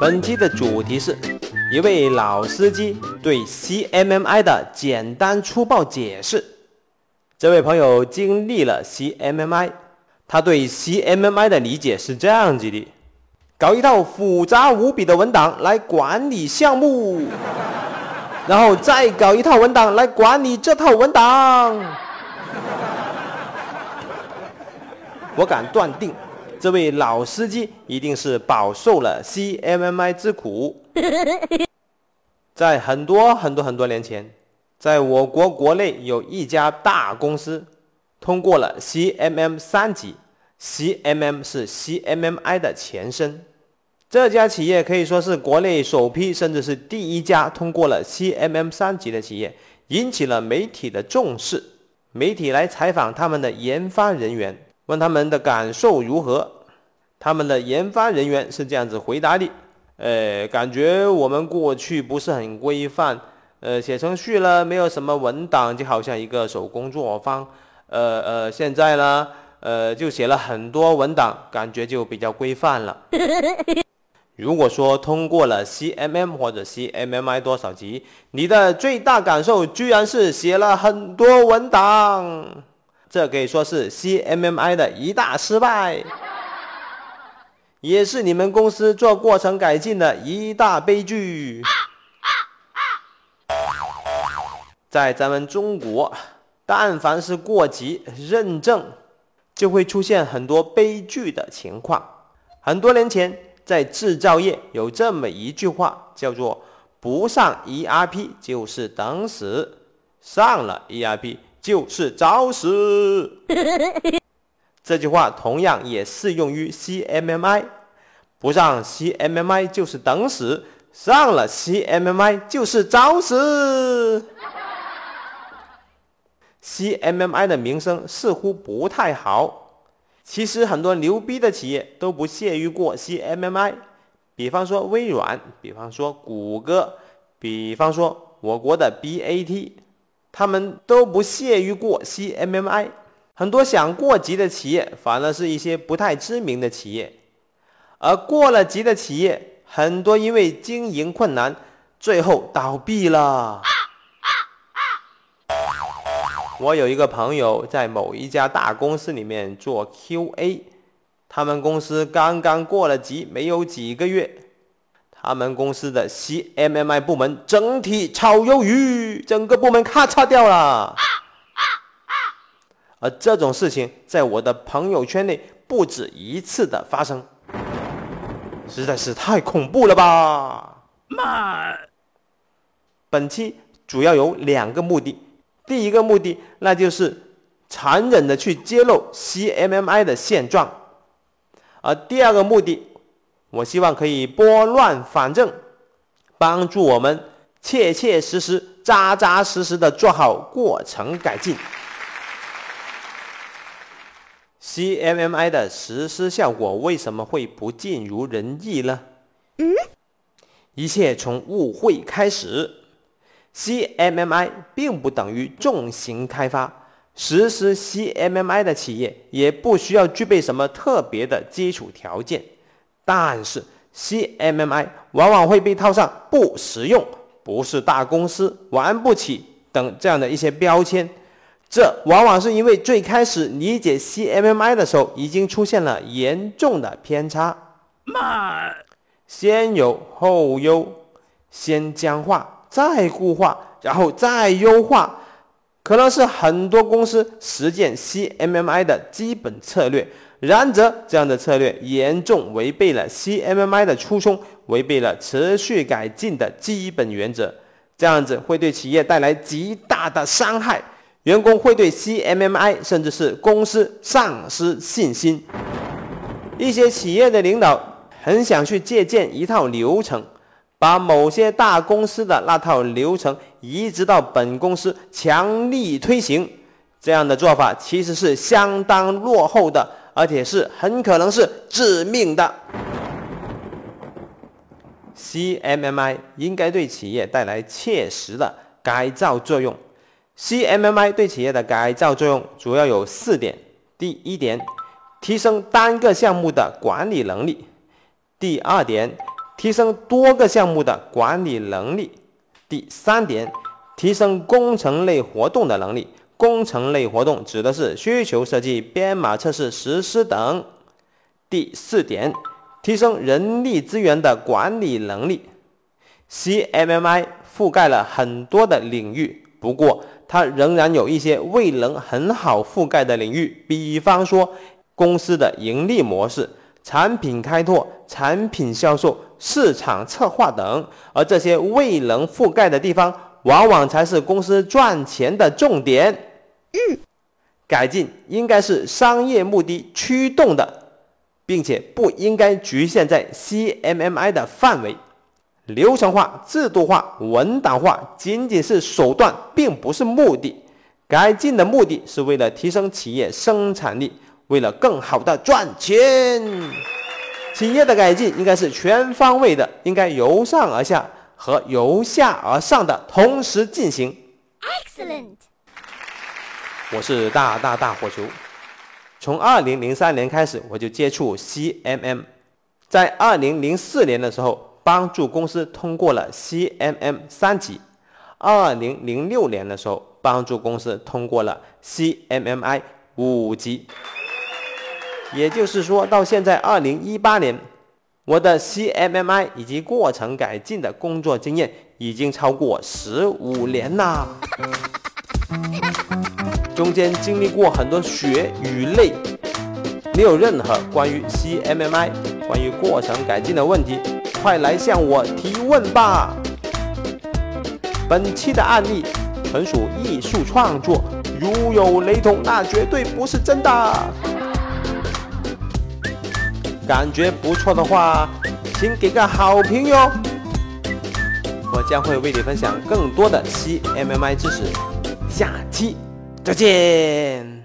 本期的主题是一位老司机对 CMMI 的简单粗暴解释。这位朋友经历了 CMMI，他对 CMMI 的理解是这样子的：搞一套复杂无比的文档来管理项目，然后再搞一套文档来管理这套文档。我敢断定。这位老司机一定是饱受了 CMMI 之苦。在很多很多很多年前，在我国国内有一家大公司通过了 CMM 三级，CMM 是 CMMI 的前身。这家企业可以说是国内首批，甚至是第一家通过了 CMM 三级的企业，引起了媒体的重视。媒体来采访他们的研发人员。问他们的感受如何？他们的研发人员是这样子回答的：，呃，感觉我们过去不是很规范，呃，写程序了没有什么文档，就好像一个手工作坊。呃呃，现在呢，呃，就写了很多文档，感觉就比较规范了。如果说通过了 CMM 或者 CMMI 多少级，你的最大感受居然是写了很多文档。这可以说是 CMMI 的一大失败，也是你们公司做过程改进的一大悲剧。在咱们中国，但凡是过级认证，就会出现很多悲剧的情况。很多年前，在制造业有这么一句话，叫做“不上 ERP 就是等死，上了 ERP”。就是找死！这句话同样也适用于 CMMI，不上 CMMI 就是等死，上了 CMMI 就是找死。CMMI 的名声似乎不太好，其实很多牛逼的企业都不屑于过 CMMI，比方说微软，比方说谷歌，比方说我国的 BAT。他们都不屑于过 CMMI，很多想过级的企业反而是一些不太知名的企业，而过了级的企业很多因为经营困难，最后倒闭了。我有一个朋友在某一家大公司里面做 QA，他们公司刚刚过了级，没有几个月。他们公司的 CMMI 部门整体炒鱿鱼，整个部门咔嚓掉了。而这种事情在我的朋友圈内不止一次的发生，实在是太恐怖了吧！妈！本期主要有两个目的，第一个目的那就是残忍的去揭露 CMMI 的现状，而第二个目的。我希望可以拨乱反正，帮助我们切切实实、扎扎实实的做好过程改进。CMMI 的实施效果为什么会不尽如人意呢？一切从误会开始。CMMI 并不等于重型开发，实施 CMMI 的企业也不需要具备什么特别的基础条件。但是 CMMI 往往会被套上不实用、不是大公司、玩不起等这样的一些标签，这往往是因为最开始理解 CMMI 的时候已经出现了严重的偏差。慢，先有后优，先僵化再固化，然后再优化，可能是很多公司实践 CMMI 的基本策略。然则，这样的策略严重违背了 CMMI 的初衷，违背了持续改进的基本原则。这样子会对企业带来极大的伤害，员工会对 CMMI 甚至是公司丧失信心。一些企业的领导很想去借鉴一套流程，把某些大公司的那套流程移植到本公司，强力推行。这样的做法其实是相当落后的。而且是很可能是致命的。CMMI 应该对企业带来切实的改造作用。CMMI 对企业的改造作用主要有四点：第一点，提升单个项目的管理能力；第二点，提升多个项目的管理能力；第三点，提升工程类活动的能力。工程类活动指的是需求设计、编码、测试、实施等。第四点，提升人力资源的管理能力。CMMI 覆盖了很多的领域，不过它仍然有一些未能很好覆盖的领域，比方说公司的盈利模式、产品开拓、产品销售、市场策划等。而这些未能覆盖的地方，往往才是公司赚钱的重点。嗯，改进应该是商业目的驱动的。并且不应该局限在 CMMI 的范围，流程化、制度化、文档化仅仅是手段，并不是目的。改进的目的是为了提升企业生产力，为了更好的赚钱。企业的改进应该是全方位的，应该由上而下和由下而上的同时进行。Excellent，我是大大大火球。从二零零三年开始，我就接触 CMM，在二零零四年的时候，帮助公司通过了 CMM 三级；二零零六年的时候，帮助公司通过了 CMMI 五级。也就是说，到现在二零一八年，我的 CMMI 以及过程改进的工作经验已经超过十五年啦。中间经历过很多血与泪，你有任何关于 CMMI、关于过程改进的问题，快来向我提问吧。本期的案例纯属艺术创作，如有雷同，那绝对不是真的。感觉不错的话，请给个好评哟。我将会为你分享更多的 CMMI 知识，下期。再见。